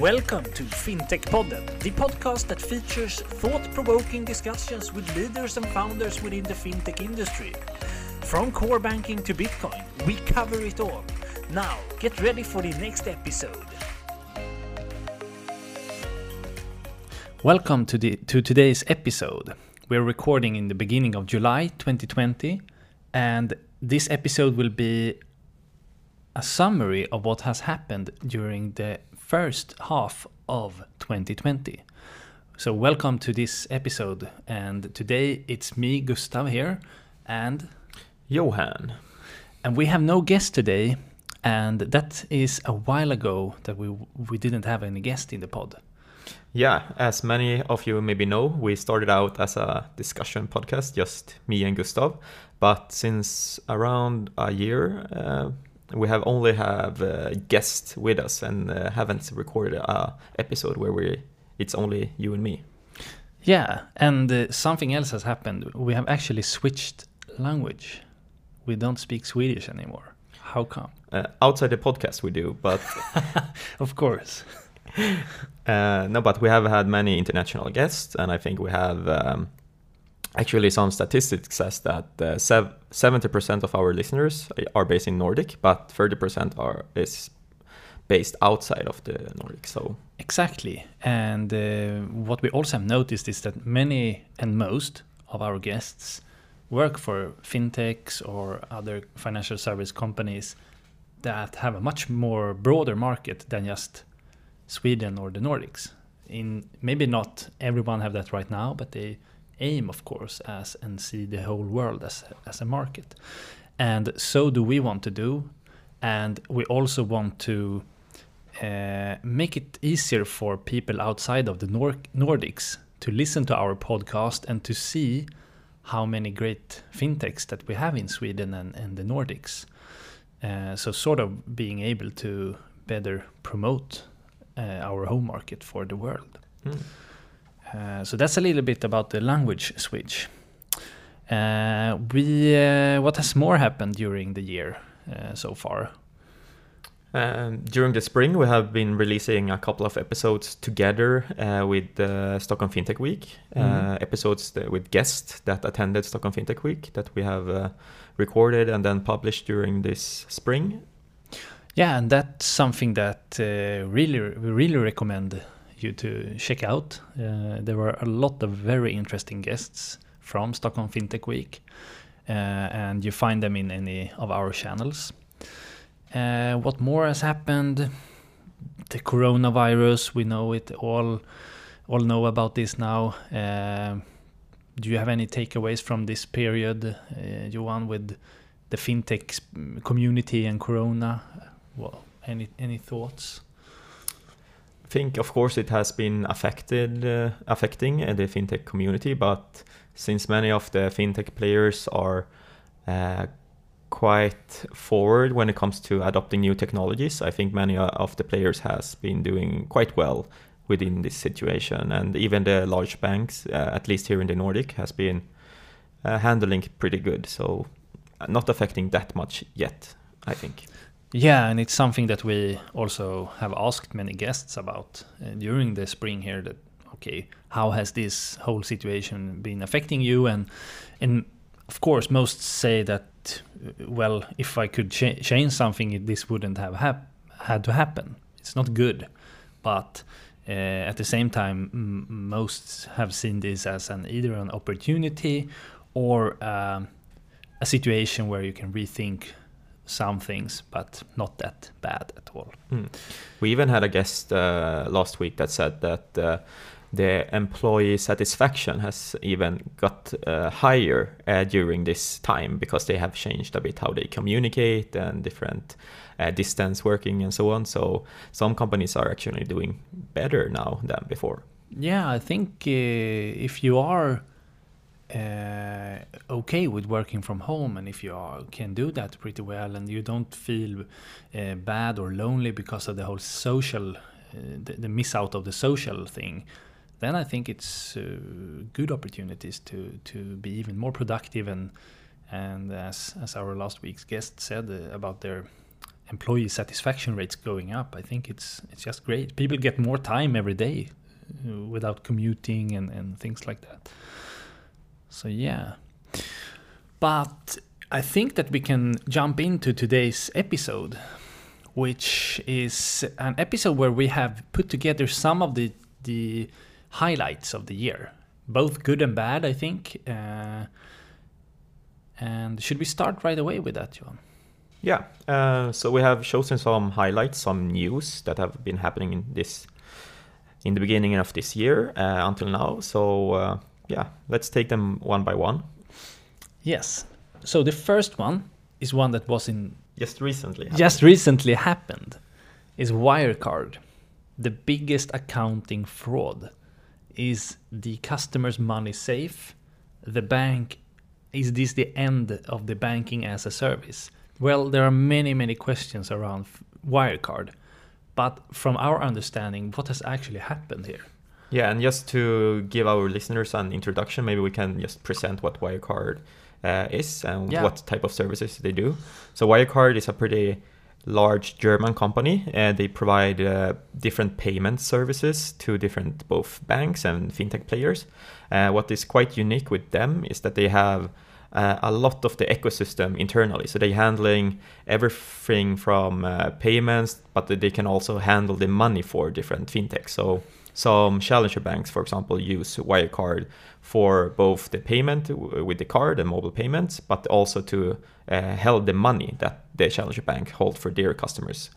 Welcome to FinTech Podden, the podcast that features thought provoking discussions with leaders and founders within the fintech industry. From core banking to Bitcoin, we cover it all. Now, get ready for the next episode. Welcome to, the, to today's episode. We're recording in the beginning of July 2020, and this episode will be a summary of what has happened during the first half of 2020. So, welcome to this episode. And today it's me, Gustav, here, and Johan. And we have no guest today, and that is a while ago that we we didn't have any guest in the pod. Yeah, as many of you maybe know, we started out as a discussion podcast, just me and Gustav. But since around a year, uh, we have only have a guest with us and uh, haven't recorded a episode where we it's only you and me. Yeah, and uh, something else has happened. We have actually switched language. We don't speak Swedish anymore. How come? Uh, outside the podcast, we do, but of course. Uh, no, but we have had many international guests, and I think we have um, actually some statistics says that uh, 70% of our listeners are based in Nordic, but 30% are is based outside of the Nordic. So exactly, and uh, what we also have noticed is that many and most of our guests work for fintechs or other financial service companies that have a much more broader market than just Sweden or the Nordics. In maybe not everyone have that right now, but they aim, of course, as and see the whole world as as a market. And so do we want to do, and we also want to uh, make it easier for people outside of the Nor- Nordics to listen to our podcast and to see how many great fintechs that we have in Sweden and, and the Nordics. Uh, so, sort of being able to better promote uh, our home market for the world. Mm. Uh, so that's a little bit about the language switch. Uh, we uh, what has more happened during the year uh, so far? Um, during the spring, we have been releasing a couple of episodes together uh, with Stockholm FinTech Week. Mm. episodes with guests that attended Stockholm FinTech Week that we have recorded and then published during this spring. Yeah, and that's something that really we really recommend you to check out. Uh, there were a lot of very interesting guests from Stockholm FinTech Week, uh, and you find them in any of our channels. Uh, what more has happened? The coronavirus, we know it all. All know about this now. Uh, do you have any takeaways from this period, uh, Johan, with the fintech community and Corona? Well, any any thoughts? Think, of course, it has been affected, uh, affecting the fintech community. But since many of the fintech players are uh, quite forward when it comes to adopting new technologies, I think many uh, of the players has been doing quite well within this situation. And even the large banks, uh, at least here in the Nordic, has been uh, handling pretty good. So not affecting that much yet, I think. Yeah, and it's something that we also have asked many guests about uh, during the spring here. That okay, how has this whole situation been affecting you? And and of course, most say that uh, well, if I could cha- change something, this wouldn't have hap- had to happen. It's not good, but uh, at the same time, m- most have seen this as an either an opportunity or um, a situation where you can rethink some things, but not that bad at all. Mm. We even had a guest uh, last week that said that uh, the employee satisfaction has even got uh, higher uh, during this time because they have changed a bit how they communicate and different uh, distance working and so on. So some companies are actually doing better now than before. Yeah, I think uh, if you are uh, okay with working from home and if you are, can do that pretty well and you don't feel uh, bad or lonely because of the whole social uh, the, the, miss out of the social thing then i think it's good opportunities to to be even more productive and and as as our last week's guest said about their employee satisfaction rates going up. I think it's it's just great. People get more time every day without commuting and, and things like that. So yeah. But I think that we can jump into today's episode, which is an episode where we have put together some of the the highlights of the year, both good and bad, I think. Uh, and should we start right away with that, Johan? Yeah. Uh, so we have chosen some highlights, some news that have been happening in this in the beginning of this year uh, until now. So uh, yeah, let's take them one by one. Yes. So the first one is one that was in just recently. Happened. Just recently happened. Is Wirecard, the biggest accounting fraud. Is the customer's money safe? The bank is this the end of the banking as a service? Well, there are many, many questions around Wirecard, but from our understanding, what has actually happened here? Yeah, and just to give our listeners an introduction, maybe we can just present what Wirecard uh, is and yeah. what type of services they do. So Wirecard is a pretty large German company. and they provide uh, different payment services to different both banks and fintech players. Uh, what is quite unique with them is that they have uh, a lot of the ecosystem internally. So they're handling everything from uh, payments, but they can also handle the money for different fintechs. So some challenger banks, for example, use Wirecard for both the payment with the card and mobile payments, but also to uh, hold the money that the challenger bank hold for their customers.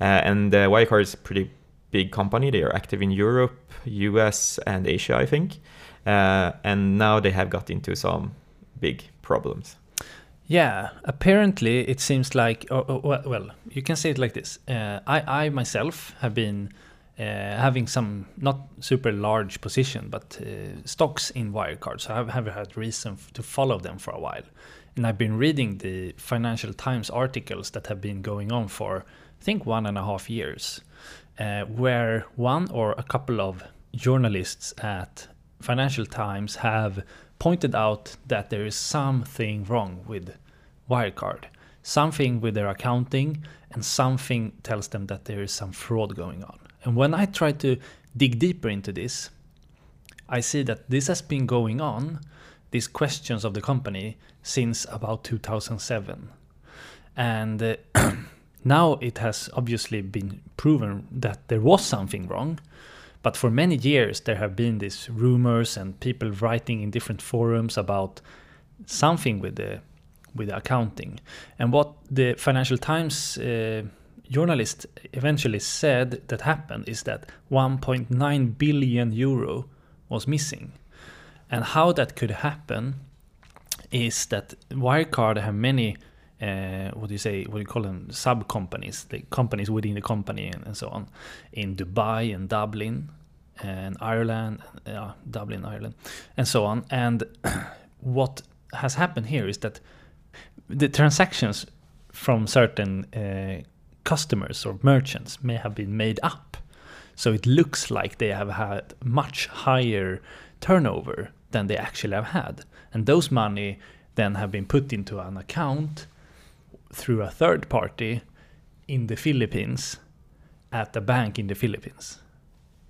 Uh, and uh, Wirecard is a pretty big company. They are active in Europe, US, and Asia, I think. Uh, and now they have got into some big problems. Yeah, apparently it seems like, oh, oh, well, you can say it like this. Uh, I, I myself have been having some not super large position, but uh, stocks in Wirecard. So I have had reason to follow them for a while. And I've been reading the Financial Times articles that have been going on for, I think, one and a half years, uh, where one or a couple of journalists at Financial Times have pointed out that there is something wrong with Wirecard, something with their accounting, and something tells them that there is some fraud going on. And when I try to dig deeper into this, I see that this has been going on, these questions of the company, since about 2007. And uh, now it has obviously been proven that there was something wrong. But for many years, there have been these rumors and people writing in different forums about something with the with the accounting. And what the Financial Times uh, journalist eventually said that happened is that 1.9 billion euro was missing. And how that could happen is that Wirecard have many uh, what do you say? What do you call them? Sub companies, the companies within the company, and, and so on, in Dubai and Dublin, and Ireland, uh, Dublin, Ireland, and so on. And what has happened here is that the transactions from certain uh, customers or merchants may have been made up. So it looks like they have had much higher turnover than they actually have had. And those money then have been put into an account through a third party in the Philippines at a bank in the Philippines.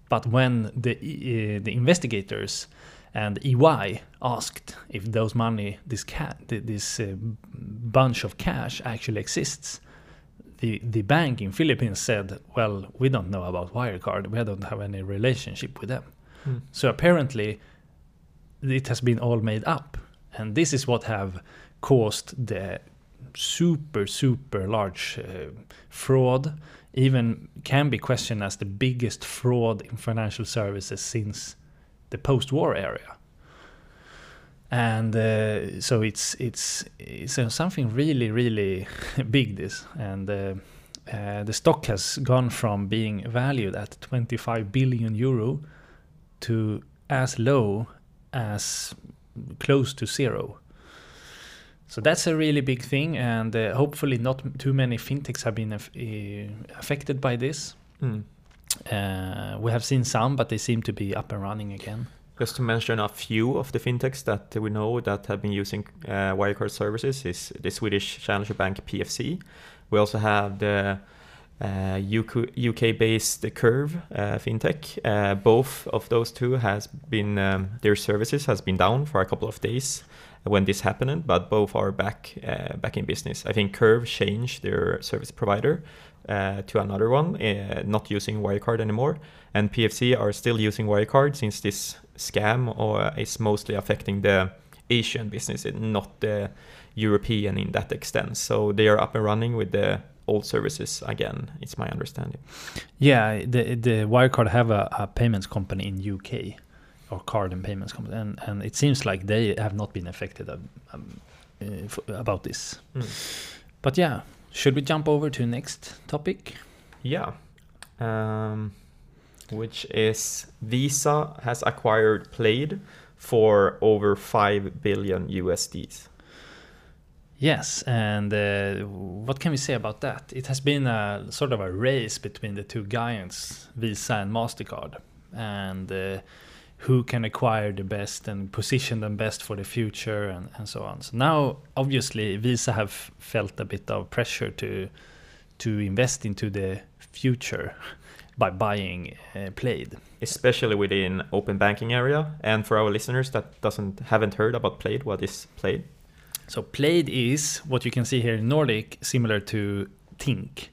But when the uh, the investigators and EY asked if those money, this cat, this uh, bunch of cash actually exists, the the bank in Philippines said, "Well, we don't know about Wirecard. We don't have any relationship with them." Mm. So apparently, it has been all made up, and this is what have caused the super super large uh, fraud even can be questioned as the biggest fraud in financial services since the post-war era and uh, so it's it's it's uh, something really really big this and uh, uh, the stock has gone from being valued at 25 billion euro to as low as close to zero so that's a really big thing, and uh, hopefully not too many fintechs have been af- uh, affected by this. Mm. We have seen some, but they seem to be up and running again. Just to mention a few of the fintechs that we know that have been using uh, Wirecard services is the Swedish challenger bank PFC, We also have the uh, UK based Curve uh, fintech. Uh, both of those two has been um, their services has been down for a couple of days when this happened, but both are back uh, back in business. I think Curve changed their service provider uh, to another one, uh, not using Wirecard anymore, and PFC are still using Wirecard since this scam or is mostly affecting the Asian business, not the European in that extent. So they are up and running with the old services again. It's my understanding. Yeah, the the Wirecard have a, a payments company in UK or card and payments company, and and it seems like they have not been affected um, uh, about this. Mm. But yeah, should we jump over to next topic? Yeah. Um, which is Visa has acquired Plaid for over 5 billion USDs. Yes, and uh, what can we say about that? It has been a sort of a race between the two giants, Visa and Mastercard, and uh, who can acquire the best and position them best for the future, and, and so on. So now, obviously, Visa have felt a bit of pressure to to invest into the future by buying uh, Plaid, especially within open banking area. And for our listeners that doesn't haven't heard about Plaid, what is Plaid? So Plaid is what you can see here in Nordic, similar to Tink.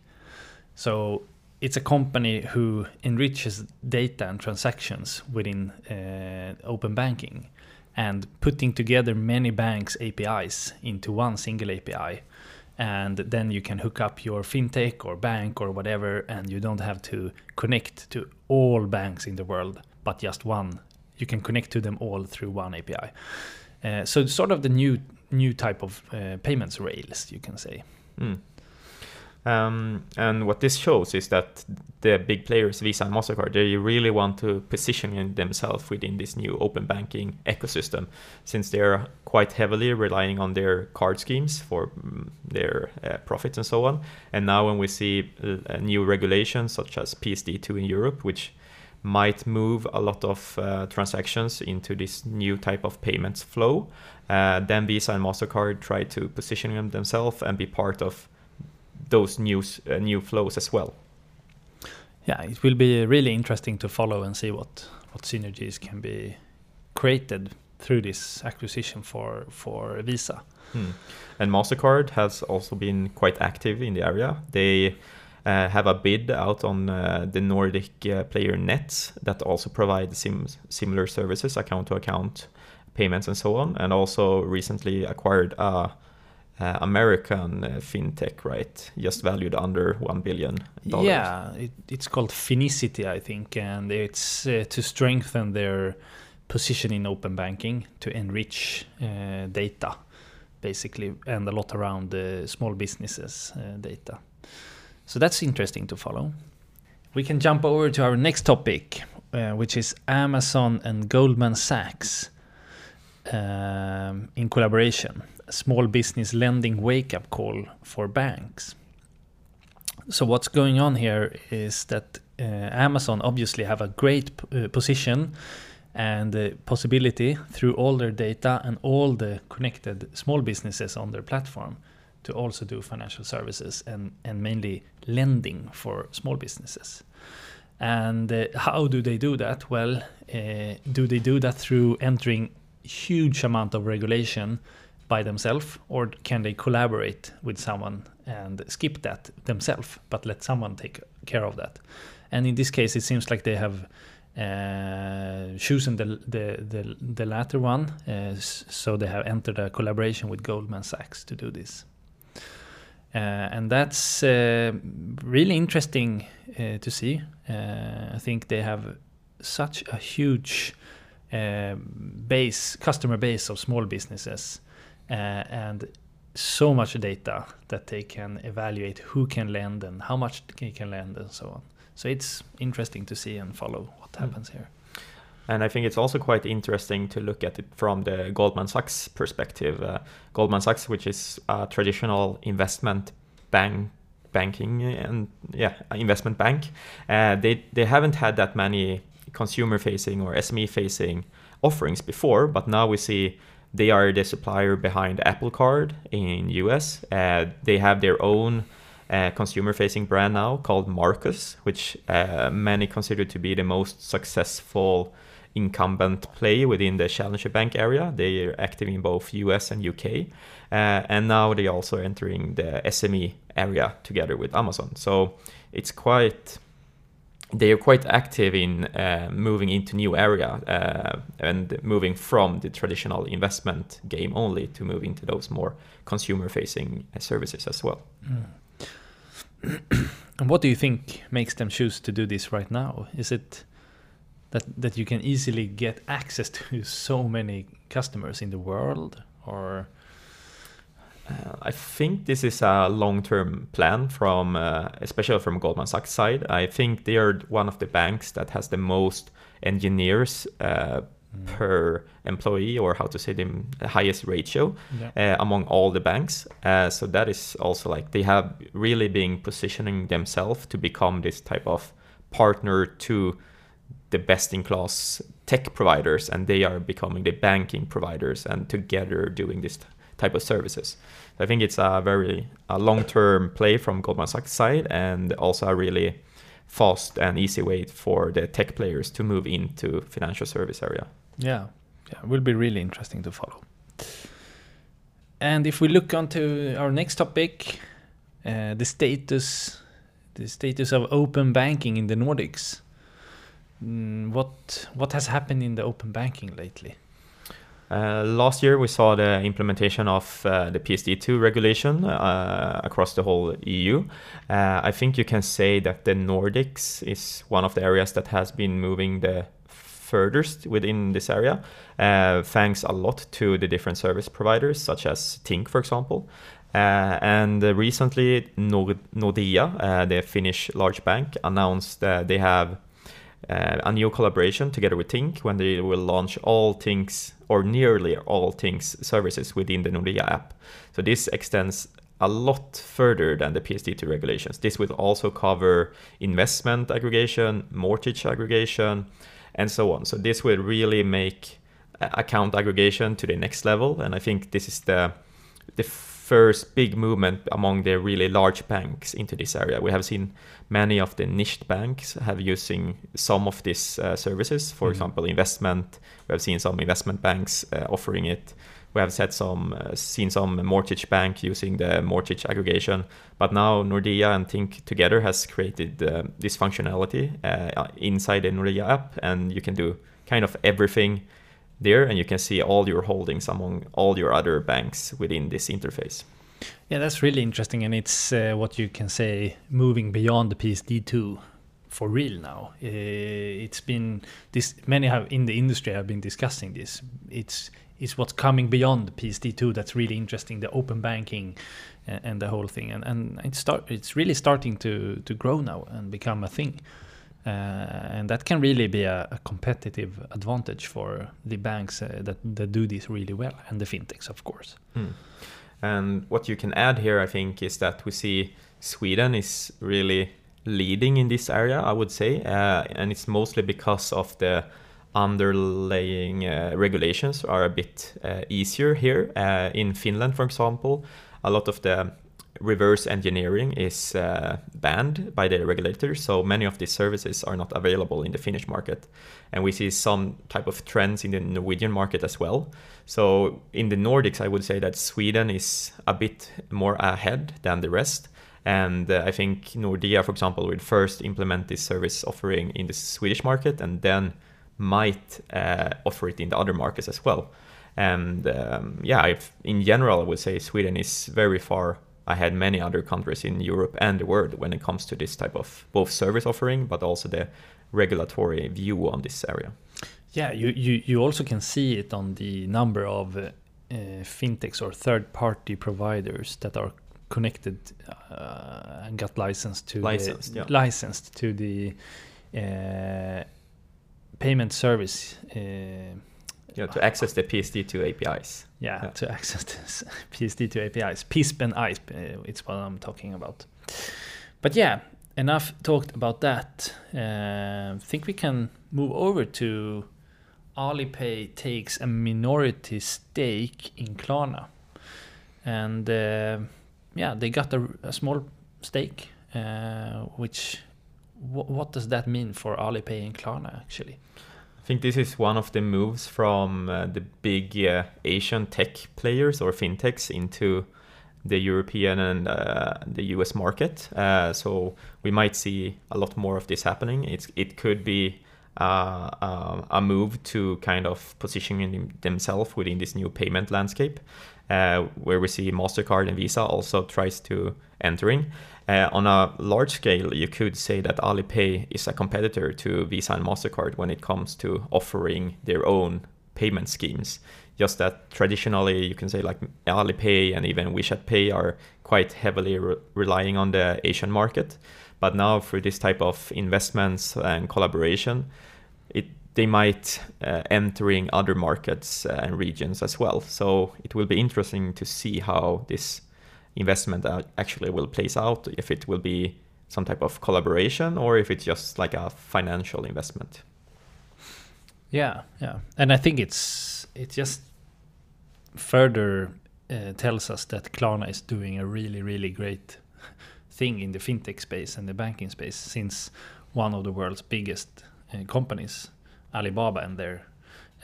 So it's a company who enriches data and transactions within uh, open banking and putting together many banks APIs into one single API. And then you can hook up your fintech or bank or whatever, and you don't have to connect to all banks in the world, but just one. You can connect to them all through one API. Uh, so sort of the new new type of uh, payments rails, you can say. Mm. Um, and what this shows is that the big players, Visa and Mastercard, they really want to position themselves within this new open banking ecosystem, since they're quite heavily relying on their card schemes for mm, their uh, profits and so on. And now, when we see uh, new regulations such as PSD2 in Europe, which might move a lot of uh, transactions into this new type of payments flow. Uh, then Visa and Mastercard try to position them themselves and be part of those new uh, new flows as well. Yeah, it will be really interesting to follow and see what what synergies can be created through this acquisition for for Visa. Hmm. And Mastercard has also been quite active in the area. They uh, have a bid out on uh, the Nordic uh, player Nets that also provide sim- similar services, account to account payments and so on, and also recently acquired a uh, American uh, fintech, right? Just valued under one billion. Yeah, it, it's called Finicity, I think, and it's uh, to strengthen their position in open banking to enrich data, basically, and a lot around small businesses data. So that's interesting to follow. We can jump over to our next topic, which is Amazon and Goldman Sachs um, in collaboration. Small business lending wake up call for banks. So what's going on here is that uh, Amazon obviously have a great uh, position and the possibility through all their data and all the connected small businesses on their platform to also do financial services and, and mainly lending for small businesses. And uh, how do they do that? Well, uh, do they do that through entering huge amount of regulation by themselves, or can they collaborate with someone and skip that themselves, but let someone take care of that? And in this case, it seems like they have uh, chosen the, the, the the latter one, uh, so they have entered a collaboration with Goldman Sachs to do this. Uh, and that's uh, really interesting uh, to see. I think they have such a huge base, customer base of small businesses, and so much data that they can evaluate who can lend and how much they can lend and so on. So it's interesting to see and follow what mm. happens here. And I think it's also quite interesting to look at it from the Goldman Sachs perspective. Uh, Goldman Sachs, which is a traditional investment bank, banking and yeah, investment bank, uh, they they haven't had that many consumer facing or SME facing offerings before, but now we see they are the supplier behind Apple Card in US. Uh, they have their own uh, consumer-facing brand now called Marcus, which uh, many consider to be the most successful incumbent play within the challenger bank area. They are active in both US and UK. Uh, and now they are also entering the SME area together with Amazon. So it's quite they are quite active in uh, moving into new area uh, and moving from the traditional investment game only to moving to those more consumer facing services as well. Mm. and what do you think makes them choose to do this right now? Is it that that you can easily get access to so many customers in the world or uh, I think this is a long-term plan from, uh, especially from Goldman Sachs side. I think they are one of the banks that has the most engineers uh, mm. per employee, or how to say the highest ratio yeah. Uh, among all the banks. Uh, so that is also like they have really been positioning themselves to become this type of partner to the best-in-class tech providers, and they are becoming the banking providers, and together doing this type of services. I think it's a very a long-term play from Goldman Sachs side and also a really fast and easy way for the tech players to move into financial service area. Yeah, yeah, it will be really interesting to follow. And if we look onto our next topic, uh, the status, the status of open banking in the Nordics. Mm, what what has happened in the open banking lately? Uh, last year, we saw the implementation of uh, the PSD2 regulation uh, across the whole EU. Uh, I think you can say that the Nordics is one of the areas that has been moving the furthest within this area, uh, thanks a lot to the different service providers, such as Tink, for example. Uh, and recently, Nordea, the Finnish large bank, announced that they have uh, a new collaboration together with Tink when they will launch all Tink's or nearly all Tink's services within the Nordea app. So this extends a lot further than the PSD2 regulations. This will also cover investment aggregation, mortgage aggregation, and so on. So this will really make account aggregation to the next level, and I think this is the the first big movement among the really large banks into this area. We have seen many of the niched banks have using some of these uh, services. For mm-hmm. example, investment. We have seen some investment banks uh, offering it. We have set some, uh, seen some mortgage bank using the mortgage aggregation. But now Nordea and Tink together has created uh, this functionality uh, inside the Nordea app, and you can do kind of everything there and you can see all your holdings among all your other banks within this interface. Yeah, that's really interesting, and it's uh, what you can say moving beyond the PSD2 for real now. Uh, it's been this many have in the industry have been discussing this. It's it's what's coming beyond the PSD2 that's really interesting. The open banking and, and the whole thing, and and it start it's really starting to to grow now and become a thing. Uh, and that can really be a, a, competitive advantage for the banks uh, that, that do this really well and the fintechs of course mm. and what you can add here i think is that we see sweden is really leading in this area i would say uh, and it's mostly because of the underlying uh, regulations are a bit uh, easier here uh, in finland for example a lot of the reverse engineering is uh, banned by the regulators, so many of these services are not available in the Finnish market. And we see some type of trends in the Norwegian market as well. So in the Nordics, I would say that Sweden is a bit more ahead than the rest. And uh, I think Nordea, for example, will first implement this service offering in the Swedish market and then might uh, offer it in the other markets as well. And um, yeah, in general, I would say Sweden is very far I had many other countries in Europe and the world when it comes to this type of both service offering, but also the regulatory view on this area. Yeah, you, you, you also can see it on the number of uh, fintechs or third party providers that are connected uh, and got licensed to licensed, the, yeah. licensed to the uh, payment service uh, yeah, to access the PSD2 APIs. Yeah, yeah. to access this PSD2 APIs. PISP and ISP, it's what I'm talking about. But yeah, enough talked about that. I uh, think we can move over to Alipay takes a minority stake in Klarna. And uh, yeah, they got a, a, small stake, uh, which what does that mean for Alipay and Klarna actually? I think this is one of the moves from uh, the big uh, Asian tech players or fintechs into the European and uh, the US market. Uh, so we might see a lot more of this happening. It's, it could be uh, uh, a move to kind of positioning themselves within this new payment landscape, uh, where we see Mastercard and Visa also tries to entering. Uh, on a large scale, you could say that Alipay is a competitor to Visa and Mastercard when it comes to offering their own payment schemes. Just that traditionally, you can say like Alipay and even WeChat Pay are quite heavily re- relying on the Asian market. But now, through this type of investments and collaboration, they might uh, entering other markets uh, and regions as well. So it will be interesting to see how this investment actually will place out. If it will be some type of collaboration or if it's just like a financial investment. Yeah, yeah, and I think it's it just further uh, tells us that Klarna is doing a really really great thing in the fintech space and the banking space since one of the world's biggest uh, companies, Alibaba, and their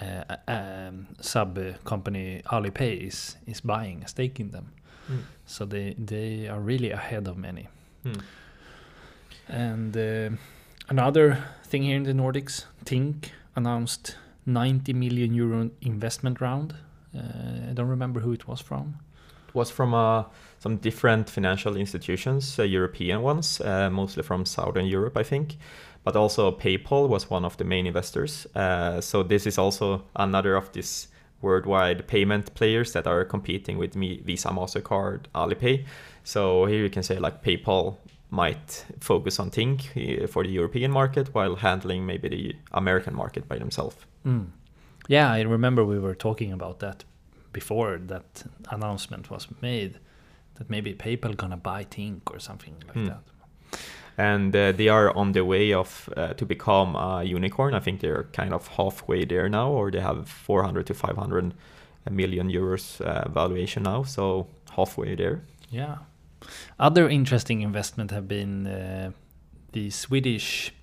uh, um, sub company Alipay is is buying a stake in them. Mm. So they they are really ahead of many. Mm. And uh, another thing here in the Nordics, Tink announced 90 million euro investment round. Uh, I don't remember who it was from. It was from uh, some different financial institutions, uh, European ones, uh, mostly from Southern Europe, I think but also PayPal was one of the main investors. Uh, so this is also another of these worldwide payment players that are competing with me, Visa, Mastercard, Alipay. So here you can say like PayPal might focus on Tink uh, for the European market while handling maybe the American market by themselves. Mm. Yeah, I remember we were talking about that before that announcement was made that maybe PayPal gonna buy Tink or something like mm. that and uh, they are on the way of uh, to become a unicorn. I think they're kind of halfway there now, or they have 400 to 500 million euros uh, valuation now, so halfway there. Yeah. Other interesting investment have been uh, the Swedish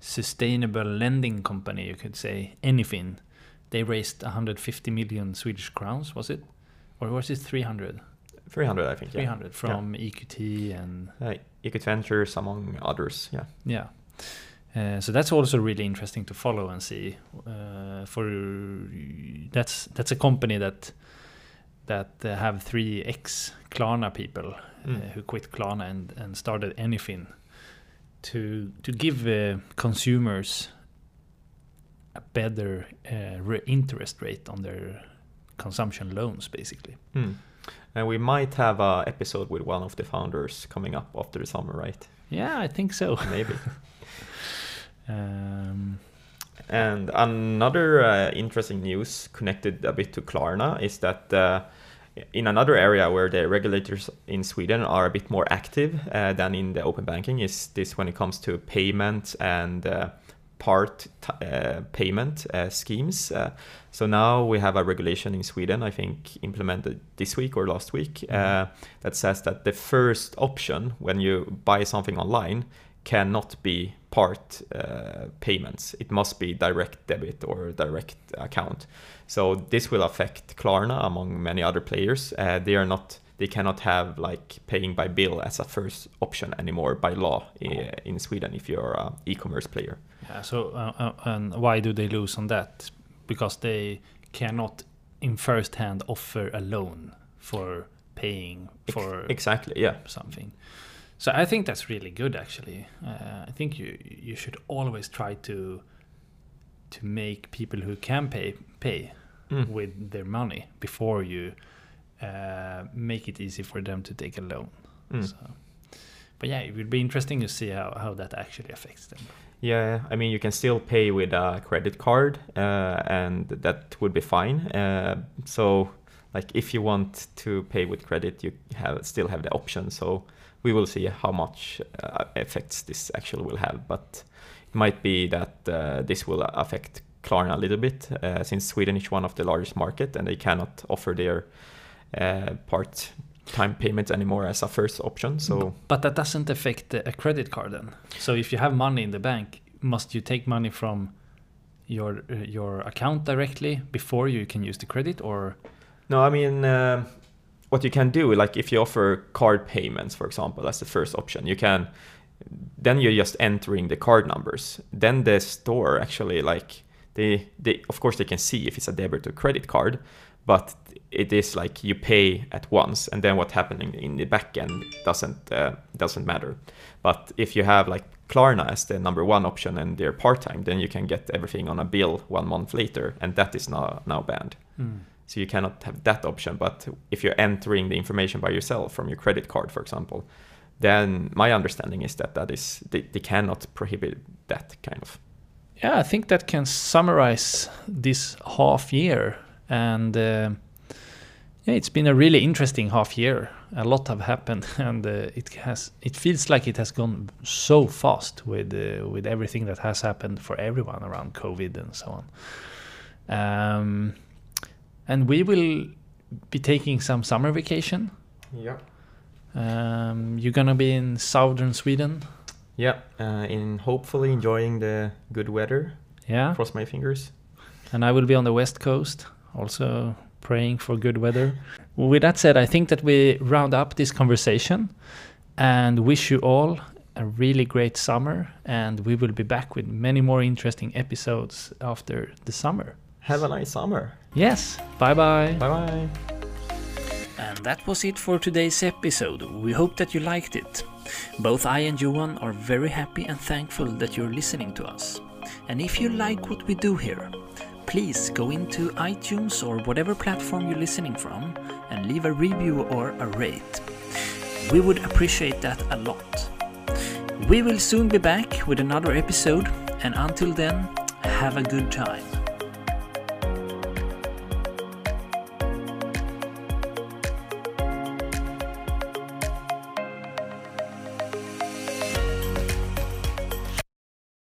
sustainable lending company, you could say, Anyfin. They raised 150 million Swedish crowns, was it? Or was it 300? 300, I think. 300 yeah. from yeah. EQT and uh, EQT Ventures, among others. Yeah. Yeah. Uh, so that's also really interesting to follow and see. Uh, for that's that's a company that that uh, have three ex Klarna people mm. who quit Klarna and, and started Anyfin to to give uh, consumers a better uh, interest rate on their consumption loans, basically. Mm. And we might have a episode with one of the founders coming up after the summer, right? Yeah, I think so. Maybe. um, and another uh, interesting news connected a bit to Klarna is that uh, in another area where the regulators in Sweden are a bit more active uh, than in the open banking is this when it comes to payment and uh, part uh, payment uh, schemes. Uh, so now we have a regulation in Sweden, I think implemented this week or last week, mm-hmm. that says that the first option when you buy something online cannot be part uh, payments. It must be direct debit or direct account. So this will affect Klarna among many other players. Uh, they are not they cannot have like paying by bill as a first option anymore by law uh, in Sweden if you're an e-commerce player. Yeah. So uh, uh, and why do they lose on that? Because they cannot in first hand offer a loan for paying for exactly yeah something. So I think that's really good actually. Uh, I think you you should always try to to make people who can pay pay mm. with their money before you uh, make it easy for them to take a loan. Mm. So, but yeah, it would be interesting to see how, how that actually affects them. Yeah, I mean, you can still pay with a credit card, uh, and that would be fine. Uh, so, like, if you want to pay with credit, you have still have the option. So, we will see how much uh, effects this actually will have. But it might be that uh, this will affect Klarna a little bit, uh, since Sweden is one of the largest market, and they cannot offer their uh, part time payments anymore as a first option. So, but that doesn't affect a credit card then. So if you have money in the bank, must you take money from your uh, your account directly before you can use the credit, or no? I mean, uh, what you can do, like if you offer card payments, for example, as the first option, you can. Then you're just entering the card numbers. Then the store actually like they they of course they can see if it's a debit or credit card, but it is like you pay at once and then what happening in the back end doesn't uh, doesn't matter but if you have like Klarna as the number one option and they're part-time then you can get everything on a bill one month later and that is now now banned mm. so you cannot have that option but if you're entering the information by yourself from your credit card for example then my understanding is that that is they, they cannot prohibit that kind of yeah i think that can summarize this half year and uh, yeah, it's been a really interesting half year. A lot have happened, and uh, it has. It feels like it has gone so fast with uh, with everything that has happened for everyone around COVID and so on. Um, and we will be taking some summer vacation. Yeah. Um, you're gonna be in southern Sweden. Yeah, uh, in hopefully enjoying the good weather. Yeah. Cross my fingers. And I will be on the west coast, also praying for good weather. With that said, I think that we round up this conversation and wish you all a really great summer. And we will be back with many more interesting episodes after the summer. Have a nice summer. Yes. Bye bye. Bye bye. And that was it for today's episode. We hope that you liked it. Both I and Johan are very happy and thankful that you're listening to us. And if you like what we do here, please go into iTunes or whatever platform you're listening from and leave a review or a rate. We would appreciate that a lot. We will soon be back with another episode, and until then, have a good time.